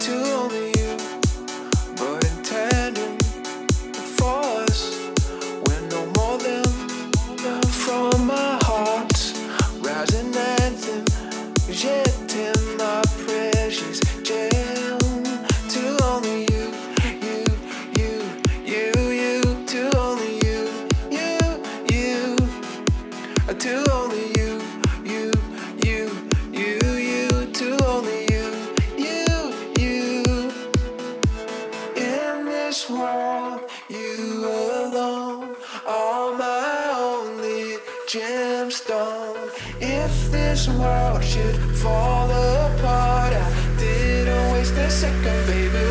to only you If this world should fall apart, I didn't waste a second, baby.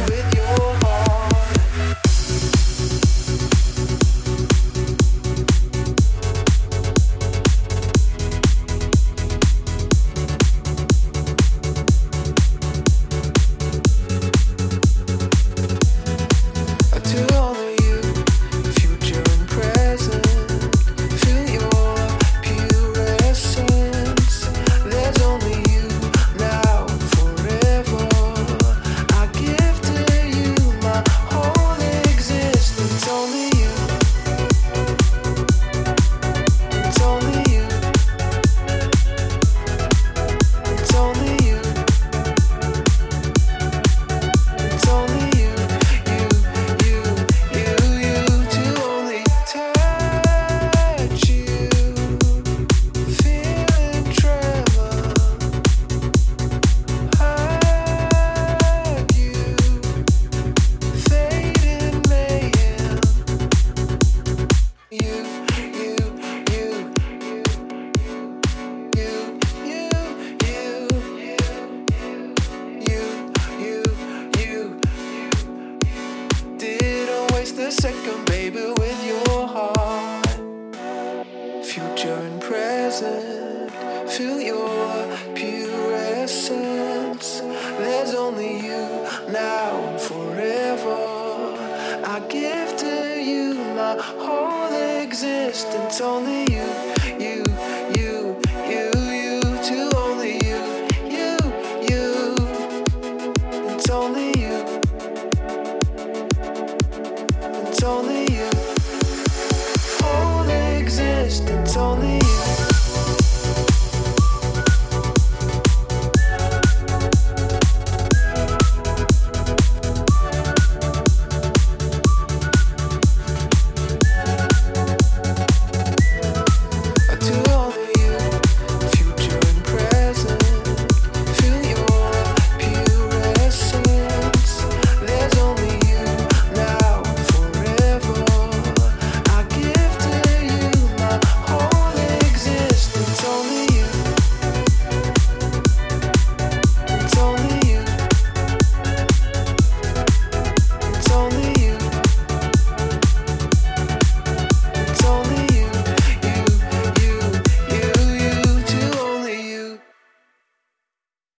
second, baby, with your heart. Future and present, feel your pure essence. There's only you now and forever. I give to you my whole existence, only you.